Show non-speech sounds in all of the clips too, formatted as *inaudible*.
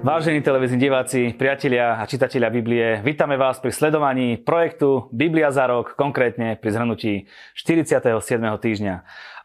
Vážení televízni diváci, priatelia a čitatelia Biblie, vítame vás pri sledovaní projektu Biblia za rok, konkrétne pri zhrnutí 47. týždňa.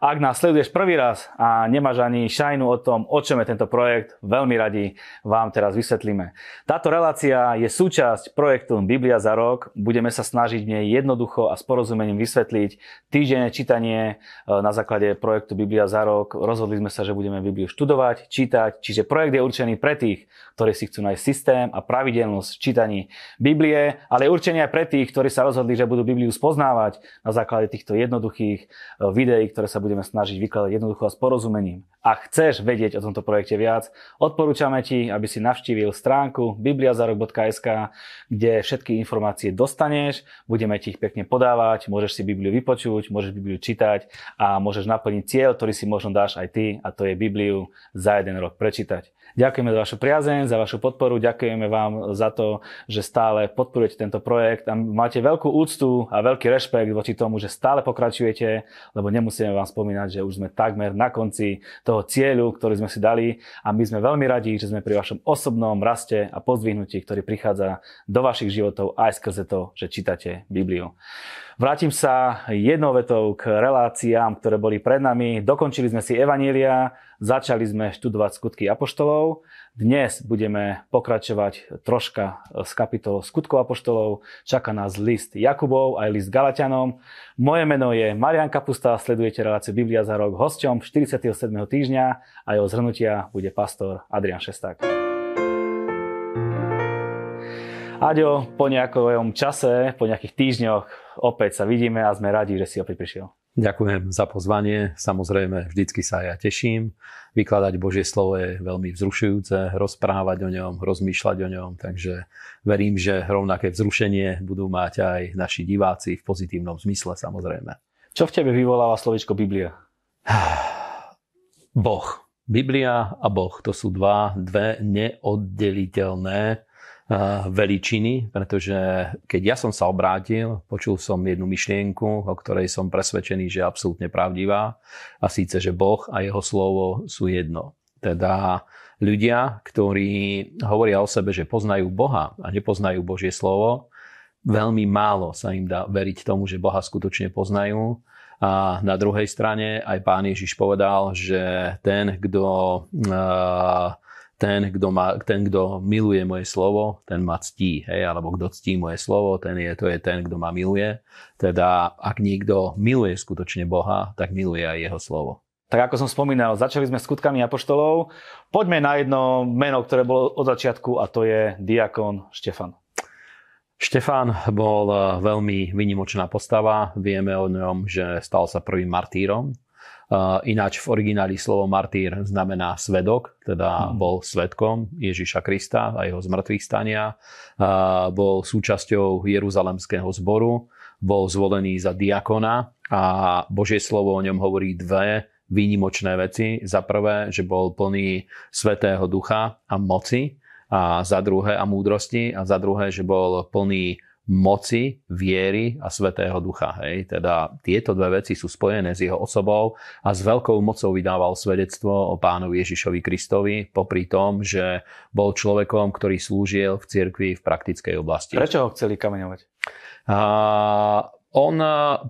Ak nás sleduješ prvý raz a nemáš ani šajnu o tom, o čom je tento projekt, veľmi radi vám teraz vysvetlíme. Táto relácia je súčasť projektu Biblia za rok. Budeme sa snažiť v nej jednoducho a s porozumením vysvetliť týždenné čítanie e, na základe projektu Biblia za rok. Rozhodli sme sa, že budeme Bibliu študovať, čítať, čiže projekt je určený pre tých, ktorí si chcú nájsť systém a pravidelnosť v čítaní Biblie, ale je určený aj pre tých, ktorí sa rozhodli, že budú Bibliu spoznávať na základe týchto jednoduchých e, videí, ktoré sa budeme snažiť vykladať jednoducho a s porozumením. Ak chceš vedieť o tomto projekte viac, odporúčame ti, aby si navštívil stránku bibliazarok.sk, kde všetky informácie dostaneš, budeme ti ich pekne podávať, môžeš si Bibliu vypočuť, môžeš Bibliu čítať a môžeš naplniť cieľ, ktorý si možno dáš aj ty, a to je Bibliu za jeden rok prečítať. Ďakujeme za vašu priazeň, za vašu podporu, ďakujeme vám za to, že stále podporujete tento projekt a máte veľkú úctu a veľký rešpekt voči tomu, že stále pokračujete, lebo nemusíme vám spomínať, že už sme takmer na konci toho cieľu, ktorý sme si dali a my sme veľmi radi, že sme pri vašom osobnom raste a pozdvihnutí, ktorý prichádza do vašich životov aj skrze to, že čítate Bibliu. Vrátim sa jednou vetou k reláciám, ktoré boli pred nami. Dokončili sme si Evanília, začali sme študovať skutky apoštolov. Dnes budeme pokračovať troška z kapitol skutkov apoštolov. Čaká nás list Jakubov aj list Galatianom. Moje meno je Marian Kapusta, sledujete reláciu Biblia za rok. Hosťom 47. týždňa a jeho zhrnutia bude pastor Adrian Šesták. Aďo, po nejakom čase, po nejakých týždňoch opäť sa vidíme a sme radi, že si opäť prišiel. Ďakujem za pozvanie. Samozrejme, vždycky sa ja teším. Vykladať Božie slovo je veľmi vzrušujúce, rozprávať o ňom, rozmýšľať o ňom, takže verím, že rovnaké vzrušenie budú mať aj naši diváci v pozitívnom zmysle samozrejme. Čo v tebe vyvoláva slovičko Biblia? *sighs* Boh. Biblia a Boh to sú dva, dve neoddeliteľné veličiny, pretože keď ja som sa obrátil, počul som jednu myšlienku, o ktorej som presvedčený, že je absolútne pravdivá a síce, že Boh a jeho slovo sú jedno. Teda ľudia, ktorí hovoria o sebe, že poznajú Boha a nepoznajú Božie slovo, veľmi málo sa im dá veriť tomu, že Boha skutočne poznajú. A na druhej strane aj pán Ježiš povedal, že ten, kto ten, kto, má, ten, kto miluje moje slovo, ten ma ctí, hej, alebo kto ctí moje slovo, ten je, to je ten, kto ma miluje. Teda, ak niekto miluje skutočne Boha, tak miluje aj jeho slovo. Tak ako som spomínal, začali sme skutkami apoštolov. Poďme na jedno meno, ktoré bolo od začiatku a to je diakon Štefan. Štefan bol eh, veľmi vynimočná postava. Vieme o ňom, že stal sa prvým martýrom Ináč v origináli slovo martýr znamená svedok, teda hmm. bol svedkom Ježiša Krista a jeho zmrtvých stania. Bol súčasťou Jeruzalemského zboru, bol zvolený za diakona a Božie slovo o ňom hovorí dve výnimočné veci. Za prvé, že bol plný svetého ducha a moci a za druhé a múdrosti a za druhé, že bol plný moci, viery a Svetého Ducha. Hej. Teda tieto dve veci sú spojené s jeho osobou a s veľkou mocou vydával svedectvo o pánovi Ježišovi Kristovi, popri tom, že bol človekom, ktorý slúžil v cirkvi v praktickej oblasti. Prečo ho chceli kameňovať? A, on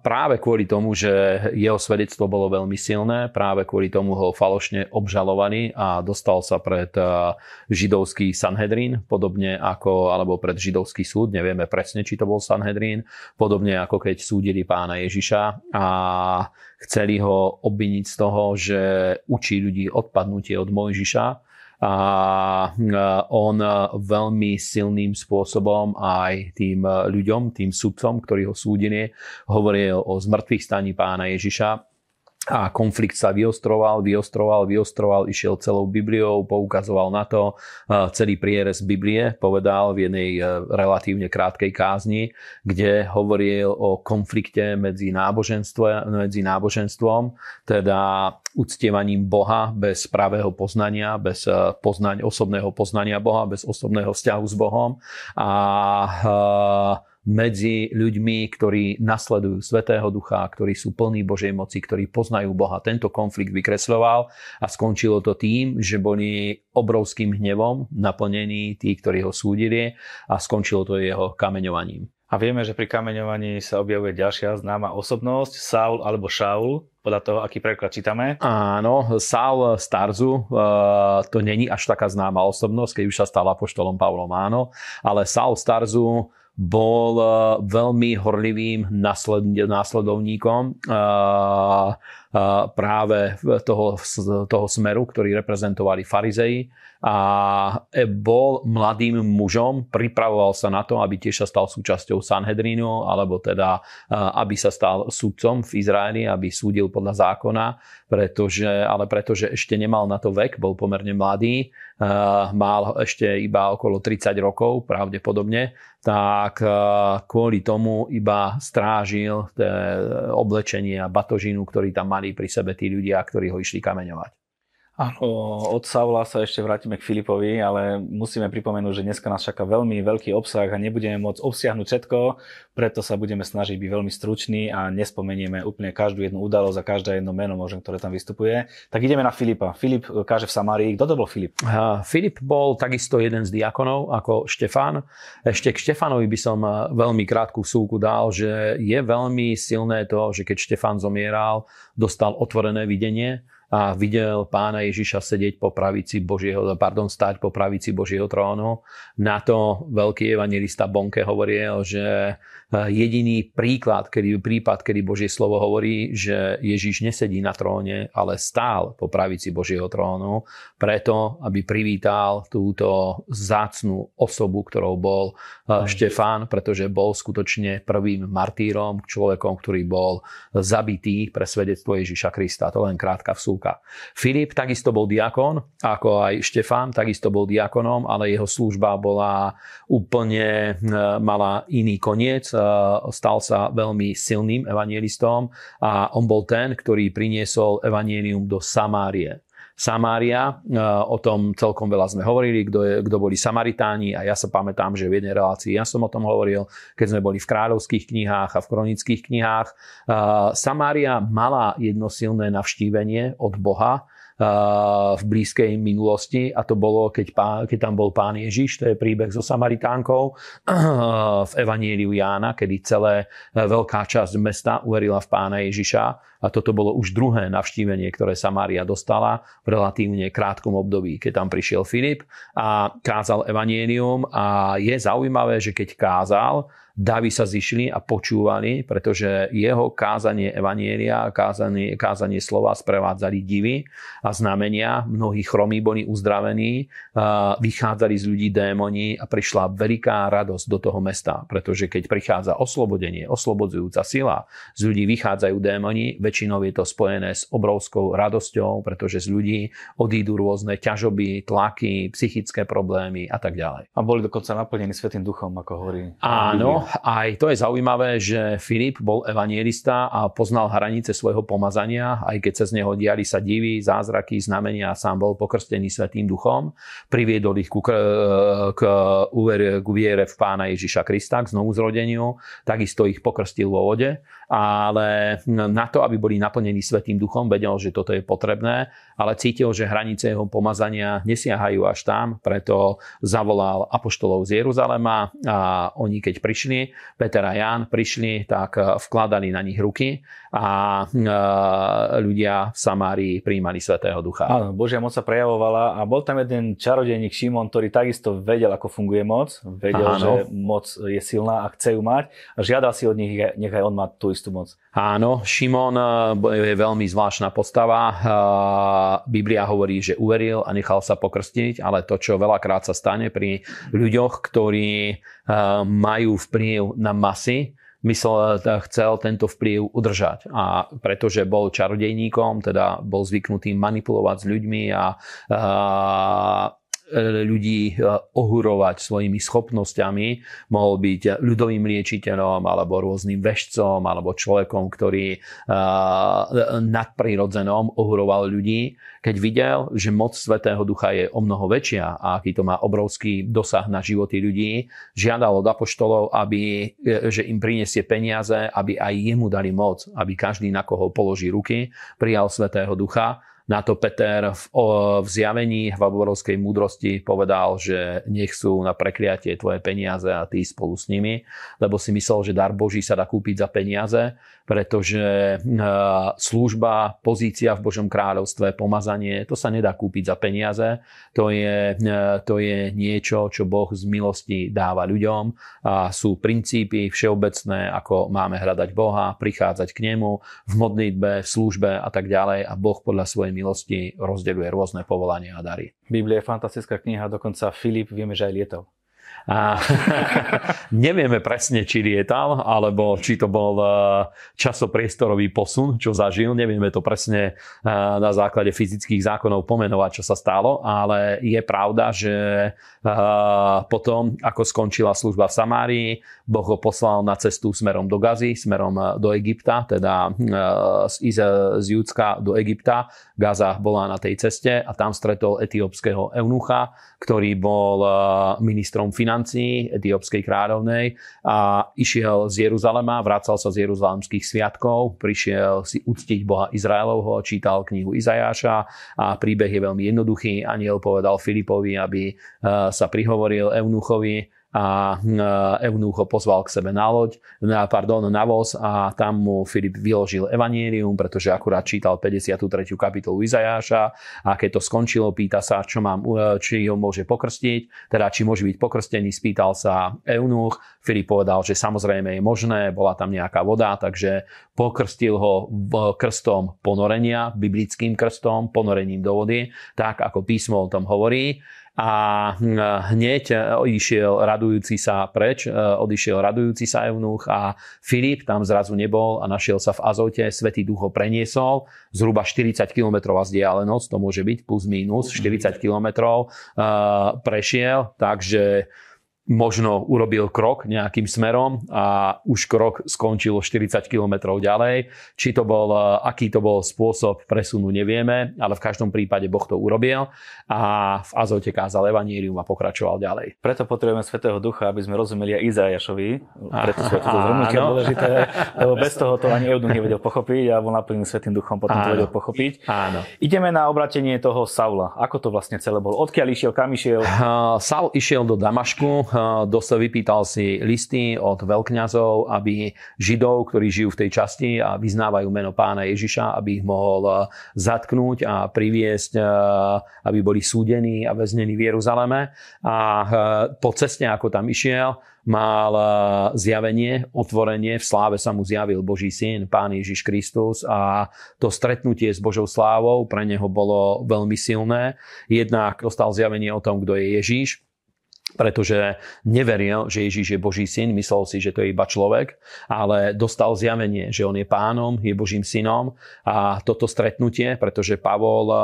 práve kvôli tomu, že jeho svedectvo bolo veľmi silné, práve kvôli tomu ho falošne obžalovaný a dostal sa pred eh, židovský Sanhedrin, podobne ako, alebo pred židovský súd, nevieme presne, či to bol Sanhedrin, podobne ako keď súdili pána Ježiša a chceli ho obviniť z toho, že učí ľudí odpadnutie od Mojžiša a on veľmi silným spôsobom aj tým ľuďom, tým sudcom, ktorí ho súdili, hovoril o zmrtvých staní pána Ježiša a konflikt sa vyostroval, vyostroval, vyostroval, išiel celou Bibliou, poukazoval na to. Celý prierez Biblie, povedal v jednej e, relatívne krátkej kázni, kde hovoril o konflikte medzi, náboženstvom, medzi náboženstvom, teda uctievaním Boha bez pravého poznania, bez e, poznania, osobného poznania Boha, bez osobného vzťahu s Bohom. A e, medzi ľuďmi, ktorí nasledujú Svetého Ducha, ktorí sú plní Božej moci, ktorí poznajú Boha. Tento konflikt vykresľoval a skončilo to tým, že boli obrovským hnevom naplnení tí, ktorí ho súdili a skončilo to jeho kameňovaním. A vieme, že pri kameňovaní sa objavuje ďalšia známa osobnosť, Saul alebo Šaul, podľa toho, aký preklad čítame. Áno, Saul Starzu, uh, to není až taká známa osobnosť, keď už sa stal apoštolom Pavlom, áno, ale Saul Starzu bol uh, veľmi horlivým následovníkom. Uh, práve toho, toho smeru, ktorý reprezentovali farizei a e, bol mladým mužom, pripravoval sa na to, aby tiež sa stal súčasťou Sanhedrinu, alebo teda, aby sa stal súdcom v Izraeli, aby súdil podľa zákona, pretože, ale pretože ešte nemal na to vek, bol pomerne mladý, mal ešte iba okolo 30 rokov pravdepodobne, tak kvôli tomu iba strážil oblečenie a batožinu, ktorý tam mali pri sebe tí ľudia, ktorí ho išli kameňovať. Áno, od Saula sa ešte vrátime k Filipovi, ale musíme pripomenúť, že dneska nás čaká veľmi veľký obsah a nebudeme môcť obsiahnuť všetko, preto sa budeme snažiť byť veľmi struční a nespomenieme úplne každú jednu udalosť a každé jedno meno možno, ktoré tam vystupuje. Tak ideme na Filipa. Filip káže v Samárii. Kto to bol Filip? Uh, Filip bol takisto jeden z diakonov ako Štefán. Ešte k Štefanovi by som veľmi krátku súku dal, že je veľmi silné to, že keď Štefán zomieral, dostal otvorené videnie a videl pána Ježiša sedieť po pravici Božieho, pardon, stať po pravici Božieho trónu. Na to veľký evangelista Bonke hovoril, že Eh, jediný príklad, kedy, prípad, kedy Božie slovo hovorí, že Ježiš nesedí na tróne, ale stál po pravici Božieho trónu, preto, aby privítal túto zácnú osobu, ktorou bol eh, Štefán, pretože bol skutočne prvým martýrom, človekom, ktorý bol zabitý pre svedectvo Ježiša Krista. To len krátka vsúka. Filip takisto bol diakon, ako aj Štefán, takisto bol diakonom, ale jeho služba bola úplne, eh, mala iný koniec stal sa veľmi silným evanielistom a on bol ten, ktorý priniesol evanielium do Samárie. Samária, o tom celkom veľa sme hovorili, kto, boli Samaritáni a ja sa pamätám, že v jednej relácii ja som o tom hovoril, keď sme boli v kráľovských knihách a v kronických knihách. Samária mala jednosilné navštívenie od Boha, v blízkej minulosti a to bolo, keď, pán, keď tam bol pán Ježiš, to je príbeh so Samaritánkou v Evaníliu Jána, kedy celé e, veľká časť mesta uverila v pána Ježiša a toto bolo už druhé navštívenie, ktoré Samária dostala v relatívne krátkom období, keď tam prišiel Filip a kázal Evanielium a je zaujímavé, že keď kázal, davy sa zišli a počúvali, pretože jeho kázanie Evanielia, kázanie, kázanie slova sprevádzali divy a znamenia. Mnohí chromí boli uzdravení, vychádzali z ľudí démoni a prišla veľká radosť do toho mesta, pretože keď prichádza oslobodenie, oslobodzujúca sila, z ľudí vychádzajú démoni, väčšinou je to spojené s obrovskou radosťou, pretože z ľudí odídu rôzne ťažoby, tlaky, psychické problémy a tak ďalej. A boli dokonca naplnení Svetým duchom, ako hovorí. Áno, aj to je zaujímavé, že Filip bol evangelista a poznal hranice svojho pomazania, aj keď sa z neho diali sa divy, zázraky, znamenia a sám bol pokrstený Svetým duchom. Priviedol ich ku, k, k, k viere v pána Ježiša Krista, k znovu zrodeniu. Takisto ich pokrstil vo vode ale na to, aby boli naplnení Svetým duchom, vedel, že toto je potrebné, ale cítil, že hranice jeho pomazania nesiahajú až tam, preto zavolal apoštolov z Jeruzalema a oni keď prišli, Peter a Ján prišli, tak vkladali na nich ruky a ľudia v Samárii príjmali Svetého Ducha. Áno, Božia moc sa prejavovala a bol tam jeden čarodejník Šimon, ktorý takisto vedel, ako funguje moc, vedel, Áno. že moc je silná a chce ju mať a žiadal si od nich, nech aj on má tú istú moc. Áno, Šimon eh, je veľmi zvláštna postava. Eh, Biblia hovorí, že uveril a nechal sa pokrstiť, ale to, čo veľakrát sa stane pri ľuďoch, ktorí majú vplyv na masy, myslel, chcel tento vplyv udržať. A pretože bol čarodejníkom, teda bol zvyknutý manipulovať s ľuďmi a, a ľudí ohurovať svojimi schopnosťami. Mohol byť ľudovým liečiteľom, alebo rôznym vešcom, alebo človekom, ktorý nadprirodzenom ohuroval ľudí. Keď videl, že moc Svetého Ducha je o mnoho väčšia a aký to má obrovský dosah na životy ľudí, žiadal od apoštolov, aby, že im prinesie peniaze, aby aj jemu dali moc, aby každý, na koho položí ruky, prijal Svetého Ducha na to Peter v, o, v zjavení v obrovskej múdrosti povedal, že nech sú na prekliatie tvoje peniaze a ty spolu s nimi, lebo si myslel, že dar Boží sa dá kúpiť za peniaze, pretože služba, pozícia v Božom kráľovstve, pomazanie, to sa nedá kúpiť za peniaze. To je, to je niečo, čo Boh z milosti dáva ľuďom a sú princípy všeobecné, ako máme hľadať Boha, prichádzať k Nemu v modlitbe, v službe a tak ďalej a Boh podľa svojej milosti rozdeľuje rôzne povolania a dary. Biblia je fantastická kniha, dokonca Filip vieme, že aj lietal. A *laughs* nevieme presne, či lietal, alebo či to bol e, časopriestorový posun, čo zažil. Nevieme to presne e, na základe fyzických zákonov pomenovať, čo sa stalo, ale je pravda, že e, potom, ako skončila služba v Samárii, Boh ho poslal na cestu smerom do Gazy, smerom do Egypta, teda z Júdska do Egypta. Gaza bola na tej ceste a tam stretol etiópskeho eunucha, ktorý bol ministrom financí etiópskej kráľovnej a išiel z Jeruzalema, vracal sa z jeruzalemských sviatkov, prišiel si uctiť Boha Izraelovho, čítal knihu Izajáša a príbeh je veľmi jednoduchý. Aniel povedal Filipovi, aby eh, sa prihovoril Eunuchovi a Eunuch ho pozval k sebe na loď, na, pardon, na voz a tam mu Filip vyložil evanielium, pretože akurát čítal 53. kapitolu Izajáša a keď to skončilo, pýta sa, čo mám, či ho môže pokrstiť, teda či môže byť pokrstený, spýtal sa Eunuch. Filip povedal, že samozrejme je možné, bola tam nejaká voda, takže pokrstil ho krstom ponorenia, biblickým krstom, ponorením do vody, tak ako písmo o tom hovorí a hm, hneď e, išiel radujúci sa preč, e, odišiel radujúci sa Eunuch a Filip tam zrazu nebol a našiel sa v Azote, Svetý duch ho preniesol, zhruba 40 km vzdialenosť, to môže byť plus minus, 40 km e, prešiel, takže možno urobil krok nejakým smerom a už krok skončil 40 km ďalej. Či to bol, aký to bol spôsob presunu, nevieme, ale v každom prípade Boh to urobil a v Azote kázal evanírium a pokračoval ďalej. Preto potrebujeme Svetého Ducha, aby sme rozumeli aj Izajašovi, preto *laughs* sú toto zhrnutie dôležité, lebo bez toho to ani Eunuch nevedel pochopiť a bol naplnený Svetým Duchom, potom Áno. to vedel pochopiť. Áno. Ideme na obratenie toho Saula. Ako to vlastne celé bol? Odkiaľ išiel, kam išiel? *laughs* Saul išiel do Damašku, dosť vypýtal si listy od veľkňazov, aby Židov, ktorí žijú v tej časti a vyznávajú meno pána Ježiša, aby ich mohol eh, zatknúť a priviesť, eh, aby boli súdení a väznení v Jeruzaleme. A eh, po ceste, ako tam išiel, mal zjavenie, otvorenie, v sláve sa mu zjavil Boží syn, Pán Ježiš Kristus a to stretnutie s Božou slávou pre neho bolo veľmi silné. Jednak dostal zjavenie o tom, kto je Ježiš, pretože neveril, že Ježíš je Boží syn, myslel si, že to je iba človek, ale dostal zjavenie, že on je pánom, je Božím synom a toto stretnutie, pretože Pavol eh,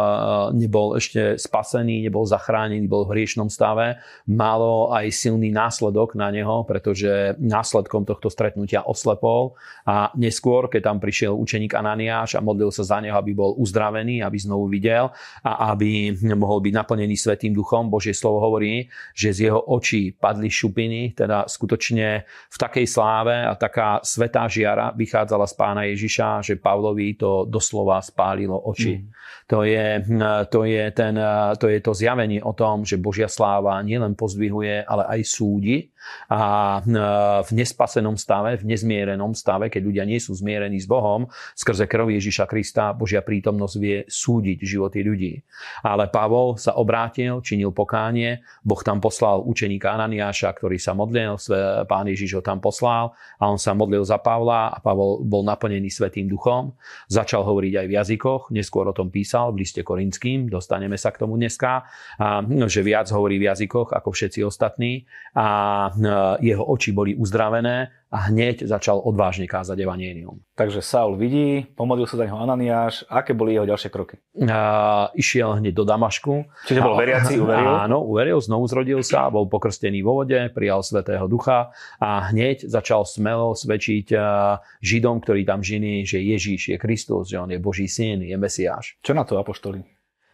nebol ešte spasený, nebol zachránený, bol v hriešnom stave, malo aj silný následok na neho, pretože následkom tohto stretnutia oslepol a neskôr, keď tam prišiel učeník Ananiáš a modlil sa za neho, aby bol uzdravený, aby znovu videl a aby mohol byť naplnený Svetým duchom, Božie slovo hovorí, že z jeho očí padli šupiny, teda skutočne v takej sláve a taká svetá žiara vychádzala z pána Ježiša, že Pavlovi to doslova spálilo oči. Mm. To, je, to, je ten, to je to zjavenie o tom, že Božia sláva nielen pozdvihuje, ale aj súdi a v nespasenom stave, v nezmierenom stave, keď ľudia nie sú zmierení s Bohom, skrze krv Ježiša Krista, Božia prítomnosť vie súdiť životy ľudí. Ale Pavol sa obrátil, činil pokánie, Boh tam poslal učeníka Ananiáša, ktorý sa modlil, pán Ježiš ho tam poslal a on sa modlil za Pavla a Pavol bol naplnený Svetým duchom. Začal hovoriť aj v jazykoch, neskôr o tom písal v liste Korinským, dostaneme sa k tomu dneska, a, že viac hovorí v jazykoch ako všetci ostatní a jeho oči boli uzdravené a hneď začal odvážne kázať evanienium. Takže Saul vidí, pomodlil sa za neho Ananiáš. Aké boli jeho ďalšie kroky? A, išiel hneď do Damašku. Čiže bol veriaci, uveril? Áno, uveril, znovu zrodil sa, bol pokrstený vo vode, prijal Svetého Ducha a hneď začal smelo svedčiť Židom, ktorí tam žili, že Ježíš je Kristus, že on je Boží syn, je Mesiáš. Čo na to apoštoli?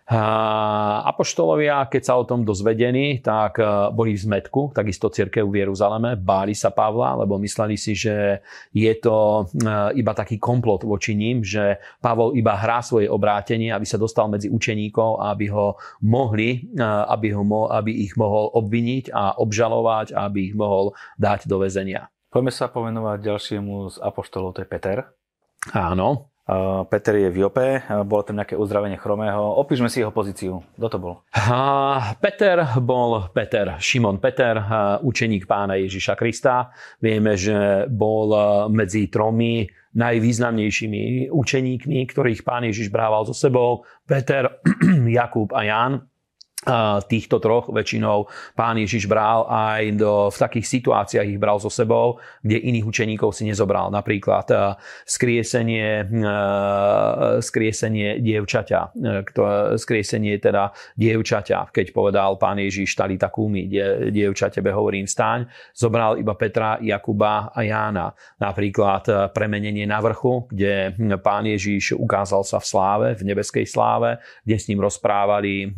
Apoštolovia, keď sa o tom dozvedení, tak e, boli v zmetku, takisto církev v Jeruzaleme, báli sa Pavla, lebo mysleli si, že je to e, iba taký komplot voči ním, že Pavol iba hrá svoje obrátenie, aby sa dostal medzi učeníkov aby ho mohli, e, aby, ho, aby ich mohol obviniť a obžalovať aby ich mohol dať do väzenia. Poďme sa pomenovať ďalšiemu z apoštolov, to je Peter. Áno. Peter je v Jope, bolo tam nejaké uzdravenie chromého. Opíšme si jeho pozíciu. Kto to bol? Peter bol Peter, Šimon Peter, učeník pána Ježiša Krista. Vieme, že bol medzi tromi najvýznamnejšími učeníkmi, ktorých pán Ježiš brával so sebou. Peter, *clears throat* Jakub a Ján týchto troch väčšinou pán Ježiš bral aj do, v takých situáciách ich bral so sebou, kde iných učeníkov si nezobral. Napríklad e, skriesenie, e, skriesenie dievčaťa, e, skriesenie teda dievčaťa, keď povedal pán Ježiš tali takúmi, dievča tebe hovorím stáň, zobral iba Petra, Jakuba a Jána. Napríklad premenenie na vrchu, kde pán Ježiš ukázal sa v sláve, v nebeskej sláve, kde s ním rozprávali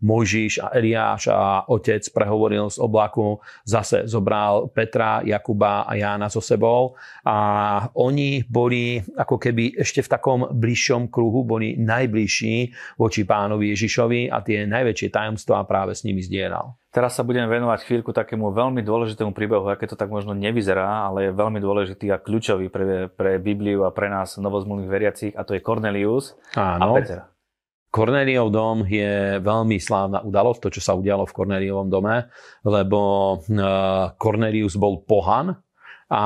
Mojžiš a Eliáš a otec prehovoril z oblaku, zase zobral Petra, Jakuba a Jána so sebou a oni boli ako keby ešte v takom bližšom kruhu, boli najbližší voči pánovi Ježišovi a tie najväčšie tajomstvá práve s nimi zdieľal. Teraz sa budem venovať chvíľku takému veľmi dôležitému príbehu, aké to tak možno nevyzerá, ale je veľmi dôležitý a kľúčový pre, pre Bibliu a pre nás novozmluvných veriacich a to je Cornelius Áno. a Peter. Kornéliov dom je veľmi slávna udalosť, to, čo sa udialo v Kornéliovom dome, lebo Kornélius eh, bol pohan, a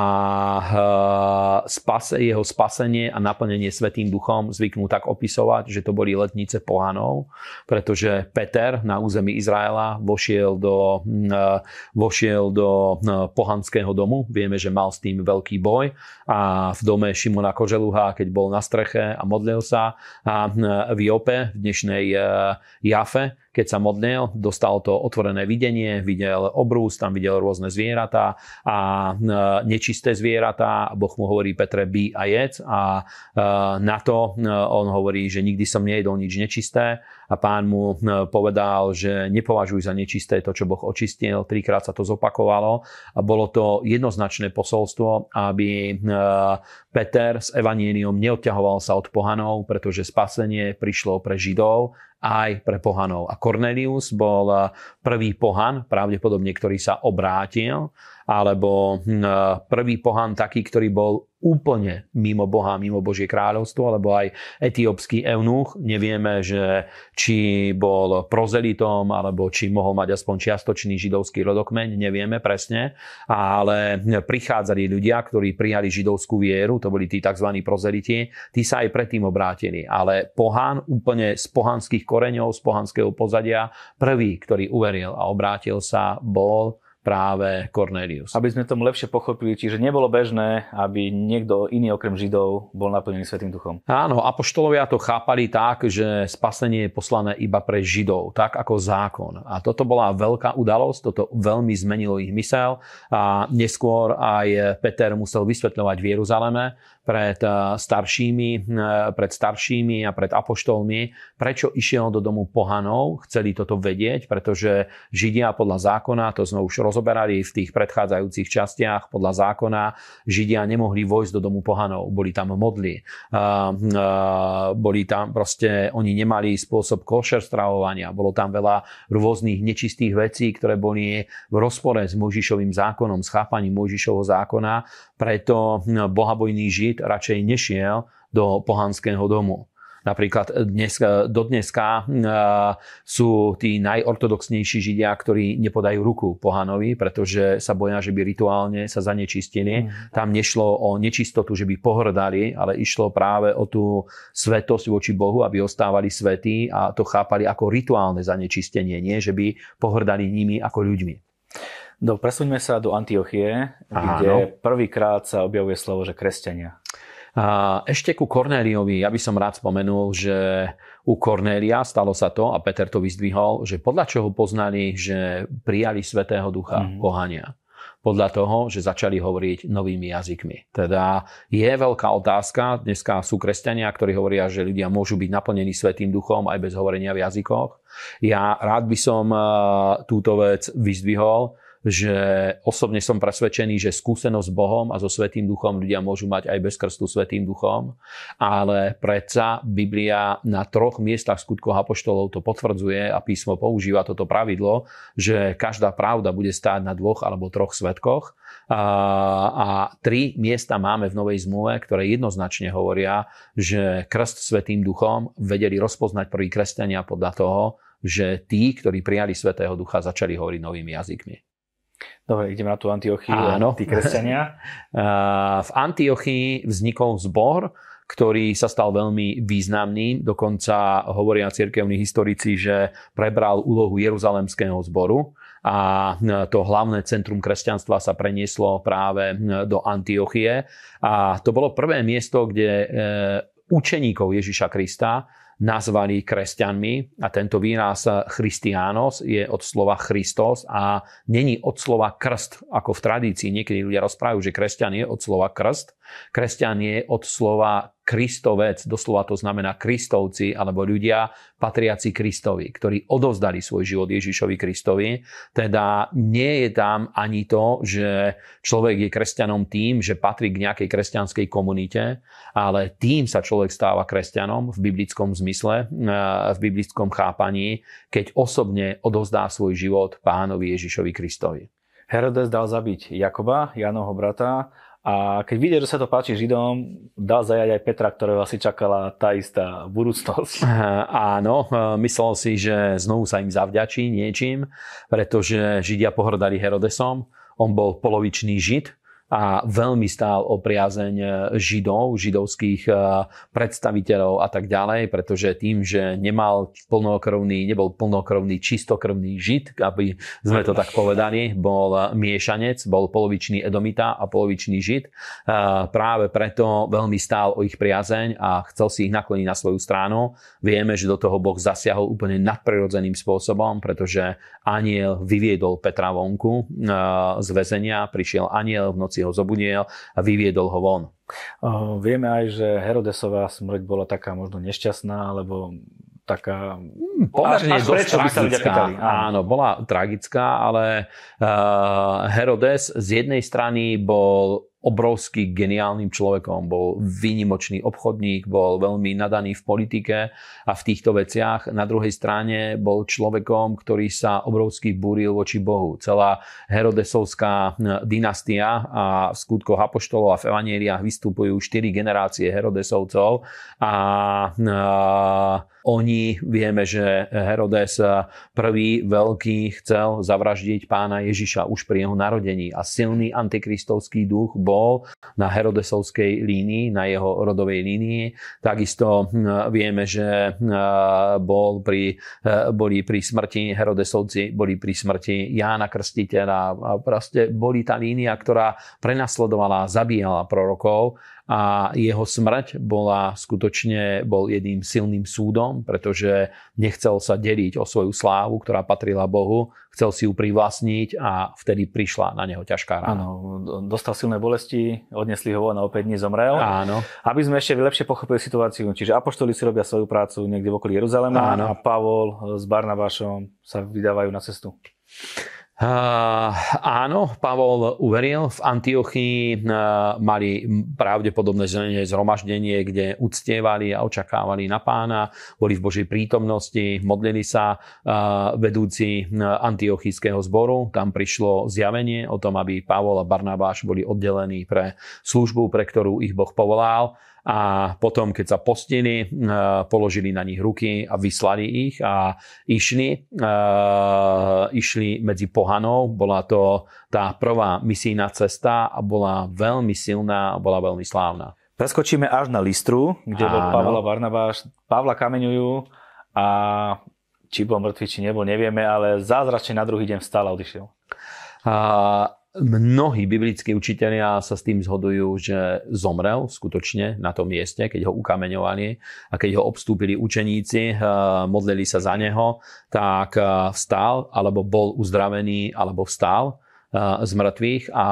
eh, spase, jeho spasenie a naplnenie Svetým duchom zvyknú tak opisovať, že to boli letnice pohanov, pretože Peter na území Izraela vošiel do, eh, vošiel do eh, pohanského domu. Vieme, že mal s tým veľký boj a v dome Šimona Koželuha, keď bol na streche a modlil sa a v Jope, v dnešnej Jafe, keď sa modlil, dostal to otvorené videnie, videl obrús, tam videl rôzne zvieratá a e, nečisté zvieratá. Boh mu hovorí Petre, by a jedz a e, na to e, on hovorí, že nikdy som nejedol nič nečisté a pán mu povedal, že nepovažuj za nečisté to, čo Boh očistil. Trikrát sa to zopakovalo a bolo to jednoznačné posolstvo, aby Peter s evaníliom neodťahoval sa od pohanov, pretože spasenie prišlo pre Židov aj pre pohanov. A Cornelius bol eh, prvý pohan, pravdepodobne, ktorý sa obrátil, alebo hm, eh, prvý pohan taký, ktorý bol úplne mimo Boha, mimo Božie kráľovstvo, alebo aj etiópsky eunuch. Nevieme, že či bol prozelitom, alebo či mohol mať aspoň čiastočný židovský rodokmeň, nevieme presne, ale prichádzali ľudia, ktorí prijali židovskú vieru, to boli tí tzv. prozeliti, tí sa aj predtým obrátili. Ale pohán úplne z pohanských koreňov, z pohanského pozadia, prvý, ktorý uveril a obrátil sa, bol práve Cornelius. Aby sme tomu lepšie pochopili, čiže nebolo bežné, aby niekto iný okrem Židov bol naplnený Svetým duchom. Áno, apoštolovia to chápali tak, že spasenie je poslané iba pre Židov, tak ako zákon. A toto bola veľká udalosť, toto veľmi zmenilo ich mysel a neskôr aj Peter musel vysvetľovať v Jeruzaleme, pred eh, staršími, eh, pred staršími a pred apoštolmi, prečo išiel do domu pohanov, chceli toto vedieť, pretože Židia podľa zákona, to sme už rozoberali v tých predchádzajúcich častiach, podľa zákona Židia nemohli vojsť do domu pohanov, boli tam modli, boli tam proste, oni nemali spôsob košer stravovania, bolo tam veľa rôznych nečistých vecí, ktoré boli v rozpore s Mojžišovým zákonom, s chápaním Mojžišovho zákona, preto bohabojný Žid Žid radšej nešiel do pohanského domu. Napríklad dnes, do dneska sú tí najortodoxnejší židia, ktorí nepodajú ruku pohanovi, pretože sa boja, že by rituálne sa zanečistili. Mm. Tam nešlo o nečistotu, že by pohrdali, ale išlo práve o tú svetosť voči Bohu, aby ostávali svetí a to chápali ako rituálne zanečistenie, nie že by pohrdali nimi ako ľuďmi. Do, presuňme sa do Antiochie, kde prvýkrát sa objavuje slovo, že kresťania. A ešte ku Kornéliovi, ja by som rád spomenul, že u Kornélia stalo sa to, a Peter to vyzdvihol, že podľa čoho poznali, že prijali Svetého Ducha mm. pohania podľa toho, že začali hovoriť novými jazykmi. Teda je veľká otázka, dneska sú kresťania, ktorí hovoria, že ľudia môžu byť naplnení Svetým duchom aj bez hovorenia v jazykoch. Ja rád by som eh, túto vec vyzdvihol, že osobne som presvedčený, že skúsenosť s Bohom a so Svetým duchom ľudia môžu mať aj bez krstu Svetým duchom, ale predsa Biblia na troch miestach skutkov apoštolov to potvrdzuje a písmo používa toto pravidlo, že každá pravda bude stáť na dvoch alebo troch svetkoch. A, a tri miesta máme v Novej zmluve, ktoré jednoznačne hovoria, že krst Svetým duchom vedeli rozpoznať prvý kresťania podľa toho, že tí, ktorí prijali Svetého ducha, začali hovoriť novými jazykmi. Dobre, ideme na tú Antiochiu. Áno. Tí kresťania. *laughs* v Antiochii vznikol zbor, ktorý sa stal veľmi významným. Dokonca hovoria cirkevní historici, že prebral úlohu Jeruzalemského zboru a to hlavné centrum kresťanstva sa prenieslo práve do Antiochie. A to bolo prvé miesto, kde učeníkov Ježiša Krista nazvaní kresťanmi a tento výraz Christianos je od slova Christos a není od slova krst, ako v tradícii. Niekedy ľudia rozprávajú, že kresťan je od slova krst. Kresťan je od slova Kristovec, doslova to znamená Kristovci alebo ľudia patriaci Kristovi, ktorí odovzdali svoj život Ježišovi Kristovi. Teda nie je tam ani to, že človek je kresťanom tým, že patrí k nejakej kresťanskej komunite, ale tým sa človek stáva kresťanom v biblickom zmysle, v biblickom chápaní, keď osobne odovzdá svoj život pánovi Ježišovi Kristovi. Herodes dal zabiť Jakoba, Janovho brata, a keď vidie, že sa to páči Židom, dal zajať aj Petra, ktorého asi čakala tá istá budúcnosť. *laughs* Áno, myslel si, že znovu sa im zavďačí niečím, pretože Židia pohrdali Herodesom. On bol polovičný Žid, a veľmi stál o priazeň židov, židovských e, predstaviteľov a tak ďalej, pretože tým, že nemal plnokrvný, nebol plnokrvný, čistokrvný žid, aby sme to tak povedali, bol miešanec, bol polovičný edomita a polovičný žid. E, práve preto veľmi stál o ich priazeň a chcel si ich nakloniť na svoju stranu. Vieme, že do toho Boh zasiahol úplne nadprirodzeným spôsobom, pretože aniel vyviedol Petra vonku z väzenia, prišiel aniel v noci ho zobudiel a vyviedol ho von. vieme aj, že Herodesová smrť bola taká možno nešťastná, alebo taká... Hmm, pomerne až, až dosť tragická. Áno. áno, bola tragická, ale uh, Herodes z jednej strany bol obrovský geniálnym človekom, bol výnimočný obchodník, bol veľmi nadaný v politike a v týchto veciach. Na druhej strane bol človekom, ktorý sa obrovsky búril voči Bohu. Celá Herodesovská dynastia a v skutkoch Apoštolov a v Evangeliách vystupujú štyri generácie Herodesovcov a, a oni, vieme, že Herodes prvý veľký chcel zavraždiť pána Ježiša už pri jeho narodení a silný antikristovský duch bol na Herodesovskej línii, na jeho rodovej línii. Takisto hm, vieme, že hm, bol pri, hm, boli pri smrti Herodesovci, boli pri smrti Jána Krstiteľa proste boli tá línia, ktorá prenasledovala, zabíjala prorokov a jeho smrť bola skutočne bol jedným silným súdom, pretože nechcel sa deliť o svoju slávu, ktorá patrila Bohu, chcel si ju privlastniť a vtedy prišla na neho ťažká rána. Áno, dostal silné bolesti, odnesli ho von a opäť dní zomrel. Áno. Aby sme ešte lepšie pochopili situáciu, čiže apoštoli si robia svoju prácu niekde v okolí Jeruzalema Áno. a Pavol s Barnabášom sa vydávajú na cestu. Áno, Pavol uveril. V Antiochii mali pravdepodobné zhromaždenie, kde uctievali a očakávali na pána, boli v Božej prítomnosti, modlili sa vedúci antiochijského zboru. Tam prišlo zjavenie o tom, aby Pavol a Barnabáš boli oddelení pre službu, pre ktorú ich Boh povolal a potom, keď sa postili, e, položili na nich ruky a vyslali ich a išli, e, išli medzi pohanov. Bola to tá prvá misijná cesta a bola veľmi silná a bola veľmi slávna. Preskočíme až na Listru, kde bol Pavla Barnabáš. Pavla kameňujú a či bol mŕtvy, či nebol, nevieme, ale zázračne na druhý deň vstal a odišiel. Mnohí biblickí učitelia sa s tým zhodujú, že zomrel skutočne na tom mieste, keď ho ukameňovali a keď ho obstúpili učeníci, modlili sa za neho, tak vstal, alebo bol uzdravený, alebo vstal z mŕtvych. A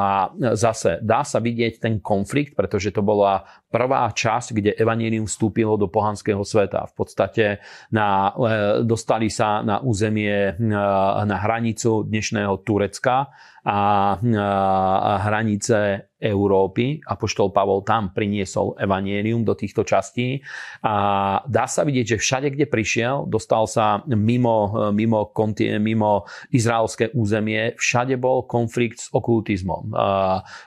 zase dá sa vidieť ten konflikt, pretože to bola prvá časť, kde evanílium vstúpilo do pohanského sveta. V podstate na, e, dostali sa na územie e, na hranicu dnešného Turecka a hranice Európy. Apoštol Pavol tam priniesol evanielium do týchto častí a dá sa vidieť, že všade, kde prišiel, dostal sa mimo, mimo, mimo izraelské územie, všade bol konflikt s okultizmom,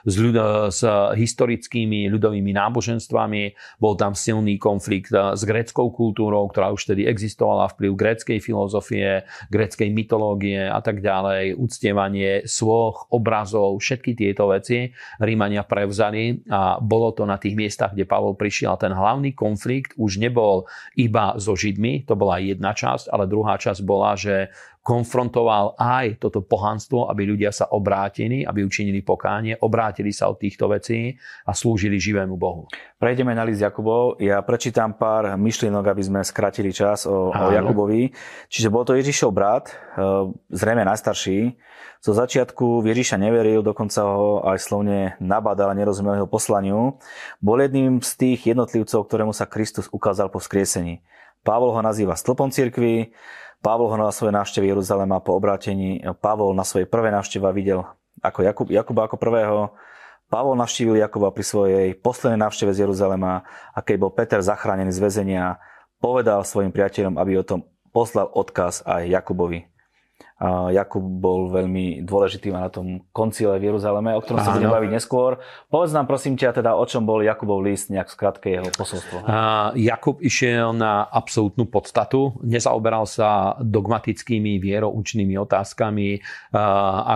s, ľud, s historickými ľudovými náboženstvami, bol tam silný konflikt s gréckou kultúrou, ktorá už tedy existovala, vplyv gréckej filozofie, gréckej mytológie a tak ďalej, uctievanie svoch, obrazov, všetky tieto veci. Ríma Rímania prevzali a bolo to na tých miestach, kde Pavol prišiel. Ten hlavný konflikt už nebol iba so Židmi, to bola jedna časť, ale druhá časť bola, že konfrontoval aj toto pohanstvo, aby ľudia sa obrátili, aby učinili pokánie, obrátili sa od týchto vecí a slúžili živému Bohu. Prejdeme na list Jakubov. Ja prečítam pár myšlienok, aby sme skratili čas o, o Jakubovi. Čiže bol to Ježišov brat, e, zrejme najstarší, zo začiatku Ježiša neveril, dokonca ho aj slovne nabadal a nerozumel jeho poslaniu. Bol jedným z tých jednotlivcov, ktorému sa Kristus ukázal po skriesení. Pavol ho nazýva stĺpom cirkvi, Pavol ho na svojej návšteve Jeruzalema po obrátení, Pavol na svojej prvej návšteve videl ako Jakub, Jakuba ako prvého, Pavol navštívil Jakuba pri svojej poslednej návšteve z Jeruzalema a keď bol Peter zachránený z väzenia, povedal svojim priateľom, aby o tom poslal odkaz aj Jakubovi. Jakub bol veľmi dôležitý na tom koncile v Jeruzaleme, o ktorom sa budeme baviť neskôr. Povedz nám prosím ťa teda, o čom bol Jakubov list, nejak skratke jeho posolstvo. Jakub išiel na absolútnu podstatu, nezaoberal sa dogmatickými vieroučnými otázkami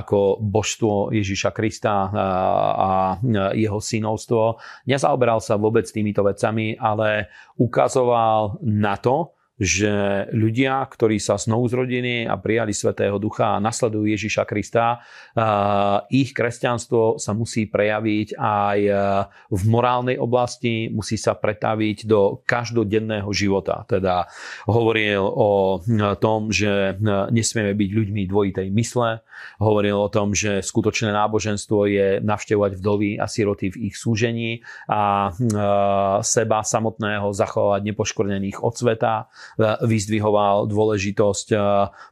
ako božstvo Ježiša Krista a jeho synovstvo. Nezaoberal sa vôbec týmito vecami, ale ukazoval na to, že ľudia, ktorí sa znovu zrodili a prijali Svetého Ducha a nasledujú Ježiša Krista, ich kresťanstvo sa musí prejaviť aj v morálnej oblasti, musí sa pretaviť do každodenného života. Teda hovoril o tom, že nesmieme byť ľuďmi dvojitej mysle, hovoril o tom, že skutočné náboženstvo je navštevovať vdovy a siroty v ich súžení a seba samotného zachovať nepoškvrnených od sveta, vyzdvihoval dôležitosť eh,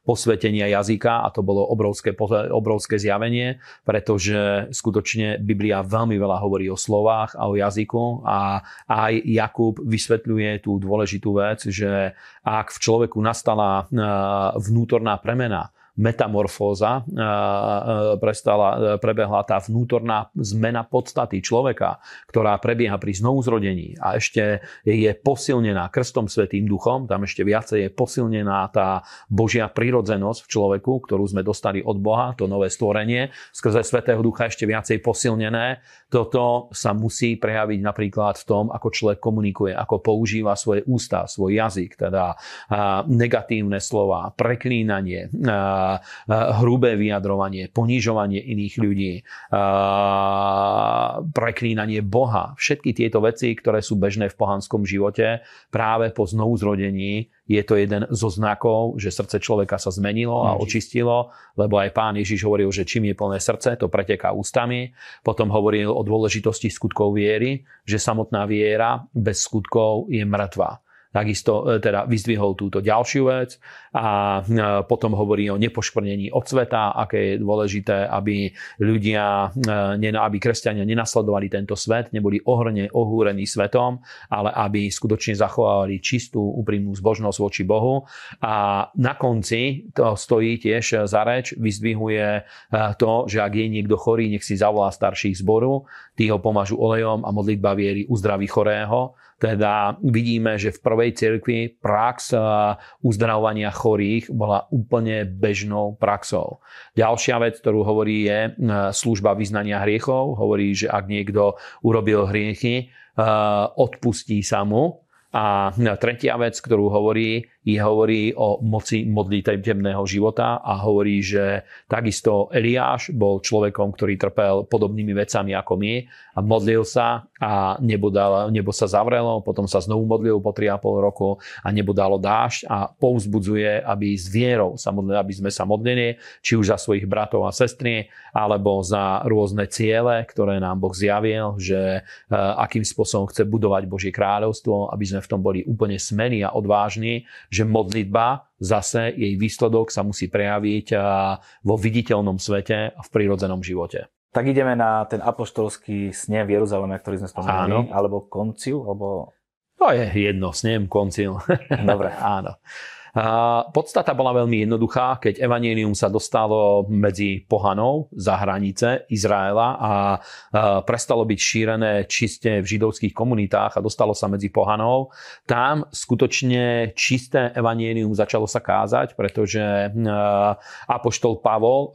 posvetenia jazyka a to bolo obrovské, obrovské zjavenie, pretože skutočne Biblia veľmi veľa hovorí o slovách a o jazyku a aj Jakub vysvetľuje tú dôležitú vec, že ak v človeku nastala eh, vnútorná premena, metamorfóza, prestala, prebehla tá vnútorná zmena podstaty človeka, ktorá prebieha pri znovuzrodení a ešte je posilnená krstom Svetým duchom, tam ešte viacej je posilnená tá Božia prirodzenosť v človeku, ktorú sme dostali od Boha, to nové stvorenie, skrze Svetého ducha ešte viacej posilnené. Toto sa musí prejaviť napríklad v tom, ako človek komunikuje, ako používa svoje ústa, svoj jazyk, teda negatívne slova, preklínanie, hrubé vyjadrovanie, ponižovanie iných ľudí, preklínanie Boha. Všetky tieto veci, ktoré sú bežné v pohanskom živote, práve po znovuzrodení je to jeden zo znakov, že srdce človeka sa zmenilo a očistilo, lebo aj pán Ježiš hovoril, že čím je plné srdce, to preteká ústami. Potom hovoril o dôležitosti skutkov viery, že samotná viera bez skutkov je mŕtva takisto e, teda vyzdvihol túto ďalšiu vec a e, potom hovorí o nepoškvrnení od sveta, aké je dôležité, aby ľudia, e, aby kresťania nenasledovali tento svet, neboli ohrne ohúrení svetom, ale aby skutočne zachovávali čistú, úprimnú zbožnosť voči Bohu. A na konci to stojí tiež za reč, vyzdvihuje to, že ak je niekto chorý, nech si zavolá starších zboru, tí ho pomažu olejom a modlitba viery uzdraví chorého teda vidíme, že v prvej cirkvi prax eh, uzdravovania chorých bola úplne bežnou praxou. Ďalšia vec, ktorú hovorí, je eh, služba vyznania hriechov. Hovorí, že ak niekto urobil hriechy, eh, odpustí sa mu. A tretia vec, ktorú hovorí, je hovorí o moci modlitebného života a hovorí, že takisto Eliáš bol človekom, ktorý trpel podobnými vecami ako my a modlil sa a nebo, dal, nebo sa zavrelo, potom sa znovu modlil po 3,5 roku a nebo dalo dážď a povzbudzuje, aby s vierou sa modlili, aby sme sa modlili, či už za svojich bratov a sestry, alebo za rôzne ciele, ktoré nám Boh zjavil, že uh, akým spôsobom chce budovať Božie kráľovstvo, aby sme v tom boli úplne smení a odvážni, že modlitba zase jej výsledok sa musí prejaviť vo viditeľnom svete a v prírodzenom živote. Tak ideme na ten apoštolský snem v Jeruzaleme, ktorý sme spomenuli, alebo konciu, alebo... To je jedno, snem, koncil. Dobre. *laughs* Áno. Podstata bola veľmi jednoduchá, keď evanílium sa dostalo medzi pohanov za hranice Izraela a prestalo byť šírené čiste v židovských komunitách a dostalo sa medzi pohanov, tam skutočne čisté evanílium začalo sa kázať, pretože apoštol Pavol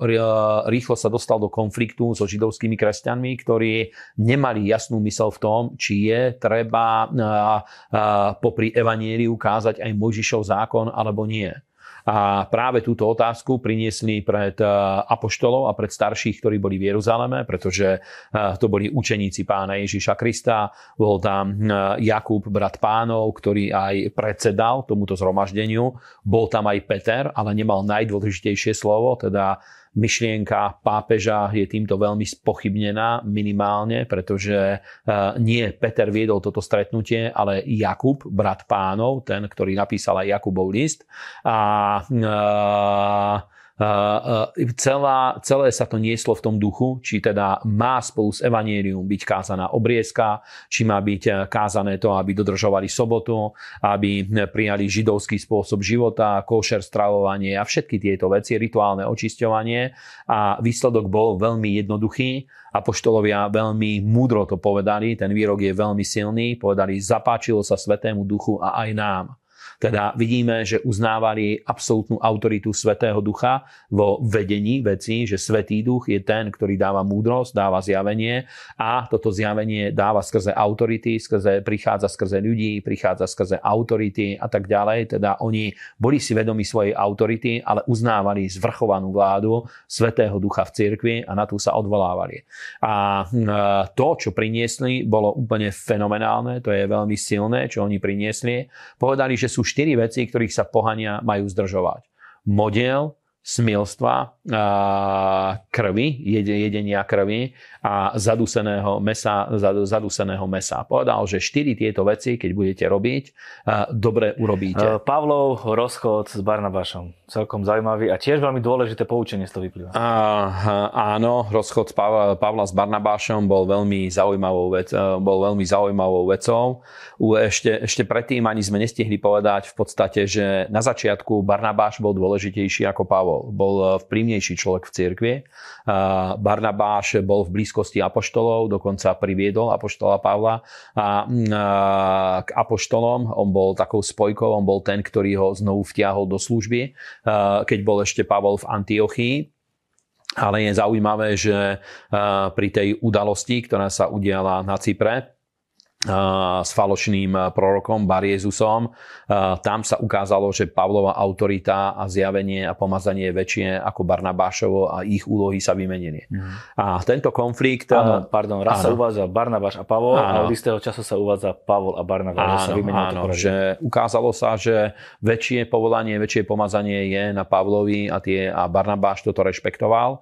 rýchlo sa dostal do konfliktu so židovskými kresťanmi, ktorí nemali jasnú mysel v tom, či je treba popri evaníliu kázať aj Mojžišov zákon, ale alebo nie. A práve túto otázku priniesli pred eh, apoštolov a pred starších, ktorí boli v Jeruzaleme, pretože eh, to boli učeníci pána Ježiša Krista. Bol tam eh, Jakub, brat pánov, ktorý aj predsedal tomuto zhromaždeniu. Bol tam aj Peter, ale nemal najdôležitejšie slovo, teda myšlienka pápeža je týmto veľmi spochybnená minimálne, pretože eh, nie Peter viedol toto stretnutie, ale Jakub, brat pánov, ten, ktorý napísal aj Jakubov list. A, a celá, celé sa to nieslo v tom duchu, či teda má spolu s Evangelium byť kázaná obriezka, či má byť eh, kázané to, aby dodržovali sobotu, aby prijali židovský spôsob života, košer stravovanie a všetky tieto veci, rituálne očisťovanie. A výsledok bol veľmi jednoduchý. Apoštolovia veľmi múdro to povedali, ten výrok je veľmi silný, povedali, zapáčilo sa Svetému duchu a aj nám. Teda vidíme, že uznávali absolútnu autoritu Svetého Ducha vo vedení veci, že Svetý Duch je ten, ktorý dáva múdrosť, dáva zjavenie a toto zjavenie dáva skrze autority, skrze, prichádza skrze ľudí, prichádza skrze autority a tak ďalej. Teda oni boli si vedomi svojej autority, ale uznávali zvrchovanú vládu Svetého Ducha v cirkvi a na tú sa odvolávali. A to, čo priniesli, bolo úplne fenomenálne, to je veľmi silné, čo oni priniesli. Povedali, že sú štyri veci, ktorých sa pohania majú zdržovať. Model, smilstva, krvi, jedenia krvi a zaduseného mesa, zaduseného mesa. Povedal, že štyri tieto veci, keď budete robiť, dobre urobíte. Pavlov rozchod s Barnabášom. Celkom zaujímavý a tiež veľmi dôležité poučenie z toho vyplýva. áno, rozchod Pavla, s Barnabášom bol veľmi zaujímavou, vec, e, bol veľmi zaujímavou vecou. Ešte, ešte predtým ani sme nestihli povedať v podstate, že na začiatku Barnabáš bol dôležitejší ako Pavol bol. Eh, vplyvnejší človek v cirkvi. Barnabáš bol v blízkosti apoštolov, dokonca priviedol apoštola Pavla a mm, k apoštolom. On bol takou spojkou, on bol ten, ktorý ho znovu vtiahol do služby, keď bol ešte Pavol v Antiochii. Ale je zaujímavé, že pri tej udalosti, ktorá sa udiala na Cypre, s falošným prorokom Bar Jezusom. Tam sa ukázalo, že Pavlova autorita a zjavenie a pomazanie je väčšie ako Barnabášovo a ich úlohy sa vymenili. Mm. A tento konflikt... Áno, pardon, raz áno. sa uvádza Barnabáš a Pavol áno. a od istého času sa uvádza Pavol a Barnabáš, áno, sa áno, že ukázalo sa, že väčšie povolanie, väčšie pomazanie je na Pavlovi a, tie, a Barnabáš toto rešpektoval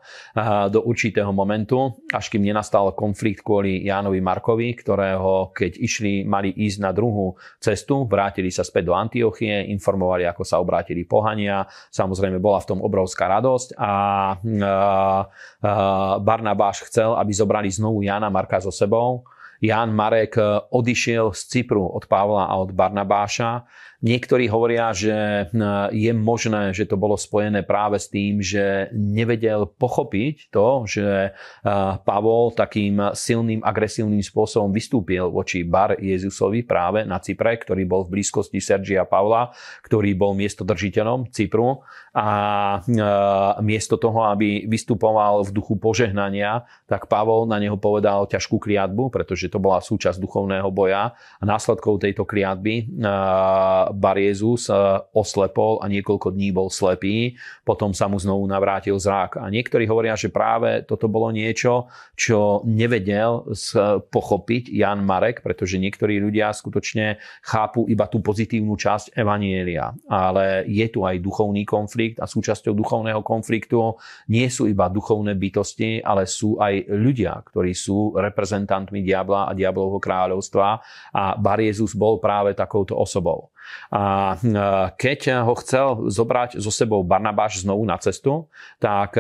do určitého momentu, až kým nenastal konflikt kvôli Jánovi Markovi, ktorého keď keď išli, mali ísť na druhú cestu, vrátili sa späť do Antiochie, informovali, ako sa obrátili pohania. Samozrejme, bola v tom obrovská radosť a Barnabáš chcel, aby zobrali znovu Jana Marka so sebou. Jan Marek odišiel z Cypru od Pavla a od Barnabáša Niektorí hovoria, že hm, je možné, že to bolo spojené práve s tým, že nevedel pochopiť to, že Pavol takým silným, agresívnym spôsobom vystúpil voči Bar Jezusovi práve na Cypre, ktorý bol v blízkosti Sergia Pavla, ktorý bol miestodržiteľom Cypru. A miesto toho, aby vystupoval v duchu požehnania, tak Pavol na neho povedal ťažkú kliatbu, pretože to bola súčasť duchovného boja. A následkou tejto kliatby Bar Jezus oslepol a niekoľko dní bol slepý, potom sa mu znovu navrátil zrak. A niektorí hovoria, že práve toto bolo niečo, čo nevedel pochopiť Jan Marek, pretože niektorí ľudia skutočne chápu iba tú pozitívnu časť Evanielia. Ale je tu aj duchovný konflikt a súčasťou duchovného konfliktu nie sú iba duchovné bytosti, ale sú aj ľudia, ktorí sú reprezentantmi diabla a diablovho kráľovstva a Bar Jezus bol práve takouto osobou. A keď ho chcel zobrať so sebou Barnabáš znovu na cestu, tak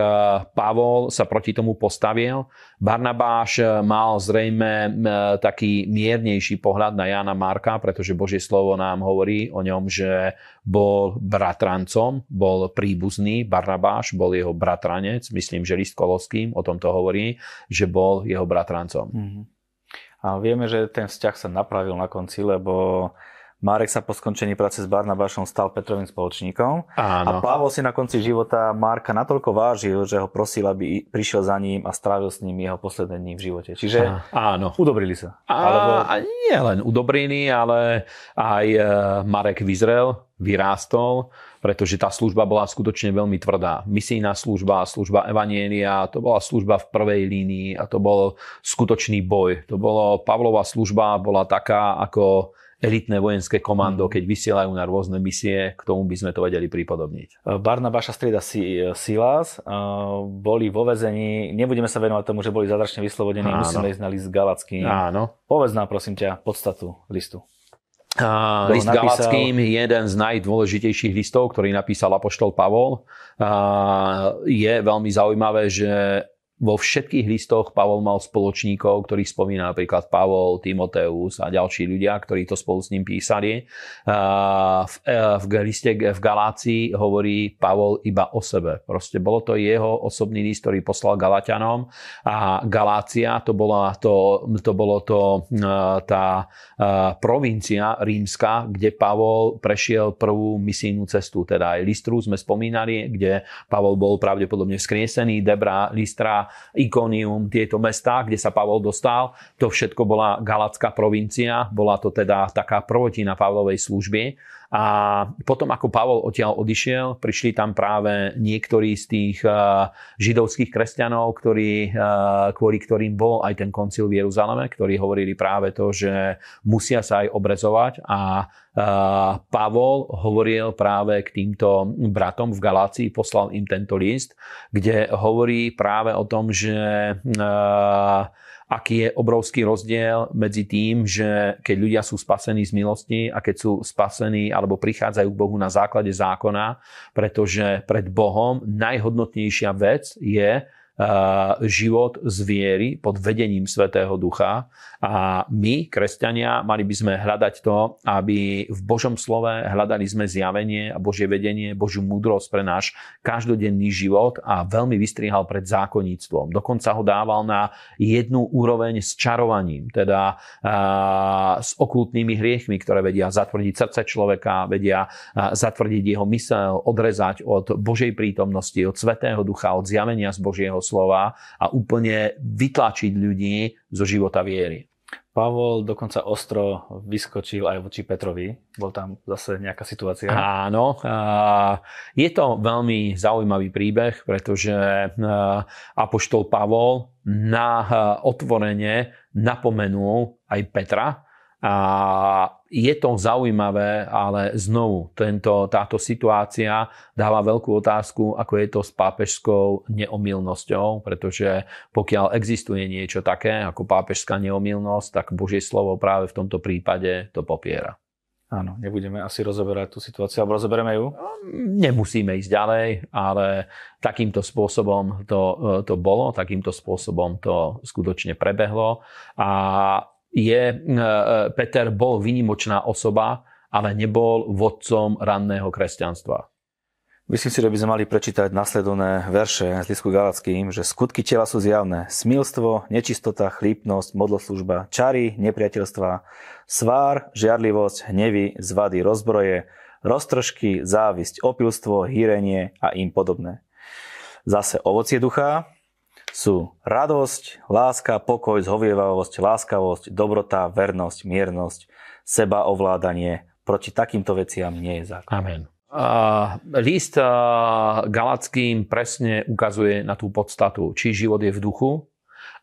Pavol sa proti tomu postavil. Barnabáš mal zrejme taký miernejší pohľad na Jana Marka, pretože Božie slovo nám hovorí o ňom, že bol bratrancom, bol príbuzný, Barnabáš bol jeho bratranec, myslím, že list Koloským o tomto hovorí, že bol jeho bratrancom. Mm-hmm. A vieme, že ten vzťah sa napravil na konci, lebo Marek sa po skončení práce s Barnabášom stal Petrovým spoločníkom. Áno. A Pavol si na konci života Marka natoľko vážil, že ho prosil, aby prišiel za ním a strávil s ním jeho posledné dní v živote. Čiže áno. udobrili sa. A, Alebo... a nie len udobrili, ale aj e, Marek vyzrel, vyrástol, pretože tá služba bola skutočne veľmi tvrdá. Misijná služba, služba Evanielia, to bola služba v prvej línii a to bol skutočný boj. To bolo, Pavlova služba bola taká ako elitné vojenské komando, mhm. keď vysielajú na rôzne misie, k tomu by sme to vedeli pripodobniť. Barnabáša strieda Silas, boli vo vezení, nebudeme sa venovať tomu, že boli zadračne vyslobodení, Áno. musíme ísť na list Galacký. Áno. Povedz nám prosím ťa podstatu listu. Uh, list napísal... Galackým je jeden z najdôležitejších listov, ktorý napísal apoštol Pavol. Uh, je veľmi zaujímavé, že vo všetkých listoch Pavol mal spoločníkov, ktorých spomína napríklad Pavol, Timoteus a ďalší ľudia, ktorí to spolu s ním písali. V, e, v liste v Galácii hovorí Pavol iba o sebe. Proste bolo to jeho osobný list, ktorý poslal Galatianom a Galácia to, bola to, to bolo to e, tá e, provincia rímska, kde Pavol prešiel prvú misijnú cestu. Teda aj Listru sme spomínali, kde Pavol bol pravdepodobne skriesený, Debra, Listra, Ikonium, tieto mestá, kde sa Pavol dostal. To všetko bola Galacká provincia, bola to teda taká prvotina Pavlovej služby. A potom, ako Pavol odtiaľ odišiel, prišli tam práve niektorí z tých uh, židovských kresťanov, ktorí, uh, kvôli ktorým bol aj ten koncil v Jeruzaleme, ktorí hovorili práve to, že musia sa aj obrezovať. A uh, Pavol hovoril práve k týmto bratom v Galácii, poslal im tento list, kde hovorí práve o tom, že aký je obrovský rozdiel medzi tým, že keď ľudia sú spasení z milosti a keď sú spasení alebo prichádzajú k Bohu na základe zákona, pretože pred Bohom najhodnotnejšia vec je, život z viery pod vedením Svetého Ducha. A my, kresťania, mali by sme hľadať to, aby v Božom slove hľadali sme zjavenie a Božie vedenie, Božiu múdrosť pre náš každodenný život a veľmi vystrihal pred zákonníctvom. Dokonca ho dával na jednu úroveň s čarovaním, teda s okultnými hriechmi, ktoré vedia zatvrdiť srdce človeka, vedia zatvrdiť jeho mysel, odrezať od Božej prítomnosti, od Svetého Ducha, od zjavenia z Božieho slova a úplne vytlačiť ľudí zo života viery. Pavol dokonca ostro vyskočil aj voči Petrovi. Bol tam zase nejaká situácia. Áno. Je to veľmi zaujímavý príbeh, pretože Apoštol Pavol na otvorenie napomenul aj Petra, a je to zaujímavé, ale znovu tento, táto situácia dáva veľkú otázku, ako je to s pápežskou neomilnosťou, pretože pokiaľ existuje niečo také ako pápežská neomilnosť, tak Božie slovo práve v tomto prípade to popiera. Áno, nebudeme asi rozoberať tú situáciu, alebo rozoberieme ju? Nemusíme ísť ďalej, ale takýmto spôsobom to, to bolo, takýmto spôsobom to skutočne prebehlo a je, e, e, Peter bol výnimočná osoba, ale nebol vodcom ranného kresťanstva. Myslím si, že by sme mali prečítať nasledovné verše z Lisku Galackým, že skutky tela sú zjavné. Smilstvo, nečistota, chlípnosť, modloslužba, čary, nepriateľstva, svár, žiarlivosť, hnevy, zvady, rozbroje, roztržky, závisť, opilstvo, hýrenie a im podobné. Zase ovocie ducha, sú radosť, láska, pokoj, zhovievavosť, láskavosť, dobrota, vernosť, miernosť, sebaovládanie. proti takýmto veciam nie je zákon. Amen. Uh, list uh, Galackým presne ukazuje na tú podstatu, či život je v duchu,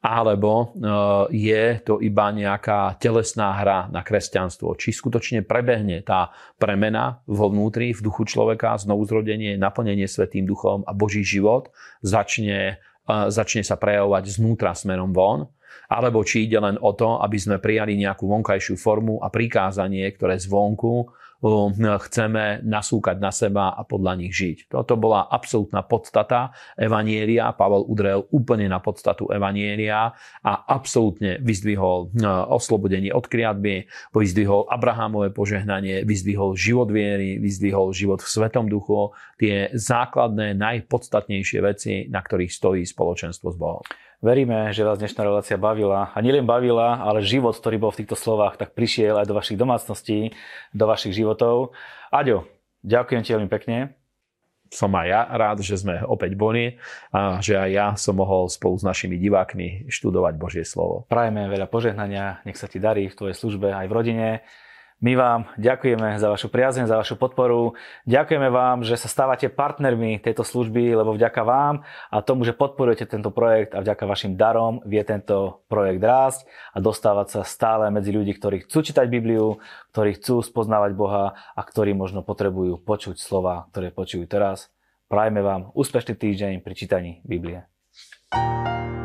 alebo uh, je to iba nejaká telesná hra na kresťanstvo. Či skutočne prebehne tá premena vo vnútri, v duchu človeka, znovuzrodenie, naplnenie Svetým duchom a Boží život začne, začne sa prejavovať znútra smerom von, alebo či ide len o to, aby sme prijali nejakú vonkajšiu formu a prikázanie, ktoré zvonku chceme nasúkať na seba a podľa nich žiť. Toto bola absolútna podstata Evanielia. Pavel udrel úplne na podstatu Evanielia a absolútne vyzdvihol oslobodenie od kriadby, vyzdvihol Abrahamové požehnanie, vyzdvihol život viery, vyzdvihol život v Svetom duchu, tie základné, najpodstatnejšie veci, na ktorých stojí spoločenstvo s Bohom. Veríme, že vás dnešná relácia bavila. A nielen bavila, ale život, ktorý bol v týchto slovách, tak prišiel aj do vašich domácností, do vašich životov. Aďo, ďakujem ti veľmi pekne. Som aj ja rád, že sme opäť boli a že aj ja som mohol spolu s našimi divákmi študovať Božie slovo. Prajeme veľa požehnania, nech sa ti darí v tvojej službe aj v rodine. My vám ďakujeme za vašu priazeň, za vašu podporu. Ďakujeme vám, že sa stávate partnermi tejto služby, lebo vďaka vám a tomu, že podporujete tento projekt a vďaka vašim darom vie tento projekt rásť a dostávať sa stále medzi ľudí, ktorí chcú čítať Bibliu, ktorí chcú spoznávať Boha a ktorí možno potrebujú počuť slova, ktoré počujú teraz. Prajme vám úspešný týždeň pri čítaní Biblie. thank you